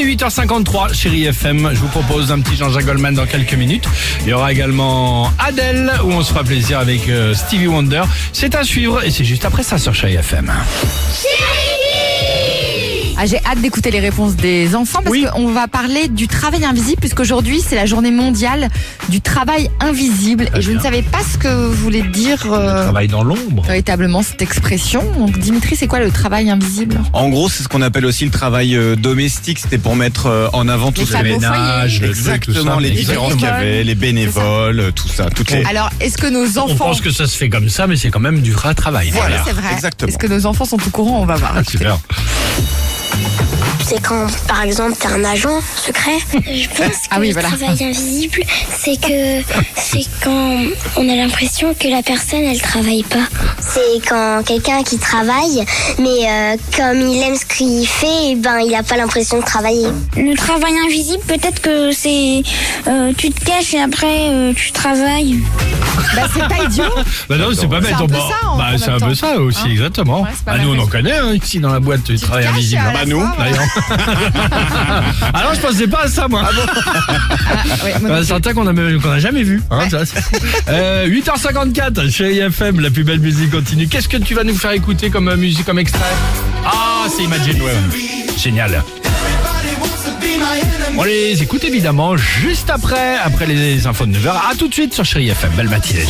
Allez, 8h53, chérie FM. Je vous propose un petit Jean-Jacques Goldman dans quelques minutes. Il y aura également Adèle, où on se fera plaisir avec euh, Stevie Wonder. C'est à suivre et c'est juste après ça sur chérie FM. Ah, J'ai hâte d'écouter les réponses des enfants parce Oui. qu'on va parler du travail invisible puisqu'aujourd'hui c'est la journée mondiale du travail invisible et je ne savais pas ce que voulait dire euh, Travail dans l'ombre. véritablement cette expression. Donc Dimitri, c'est quoi le travail invisible? En gros, c'est ce qu'on appelle aussi le travail euh, domestique. C'était pour mettre euh, en avant tout Les ce femmes que- au ménage, le truc, tout Exactement, ça. les différences qu'il y avait, les bénévoles, euh, tout ça, toutes les. Alors, est-ce que nos On enfants... pense que ça se fait comme ça, mais c'est quand même du vrai travail. Oui, Voilà. c'est vrai. exactement. Est-ce que nos enfants sont au courant? On va voir. Ah, super. C'est quand, par exemple, t'es un agent secret. Je pense que Ah oui, le voilà. travail invisible, c'est que c'est quand on a l'impression que la personne, elle travaille pas. C'est quand quelqu'un qui travaille, mais euh, comme il aime ce qu'il fait, eh ben il a pas l'impression de travailler. Le travail invisible, peut-être que c'est euh, tu te caches et après euh, tu travailles. Bah, c'est pas idiot. Bah non, c'est pas C'est bête. un on peu va- ça, en bah, même c'est un temps. peu ça aussi, Hein exactement. Ouais, c'est pas bah, nous, on en connaît hein, ici dans la boîte du travail caches invisible. à la Bah, nous, ouais. d'ailleurs. ah non, je pensais pas à ça, moi. Ah, ouais, moi non Bah, plus. certains qu'on a, même- qu'on a jamais vu. Hein, ça, c'est- euh, 8h54, chez IFM, la plus belle musique continue. Qu'est-ce que tu vas nous faire écouter comme euh, musique, comme extrait Ah, c'est Imagine, ouais. Génial. On les écoute évidemment juste après, après les infos de 9h. À tout de suite sur Chéri FM. Belle matinée.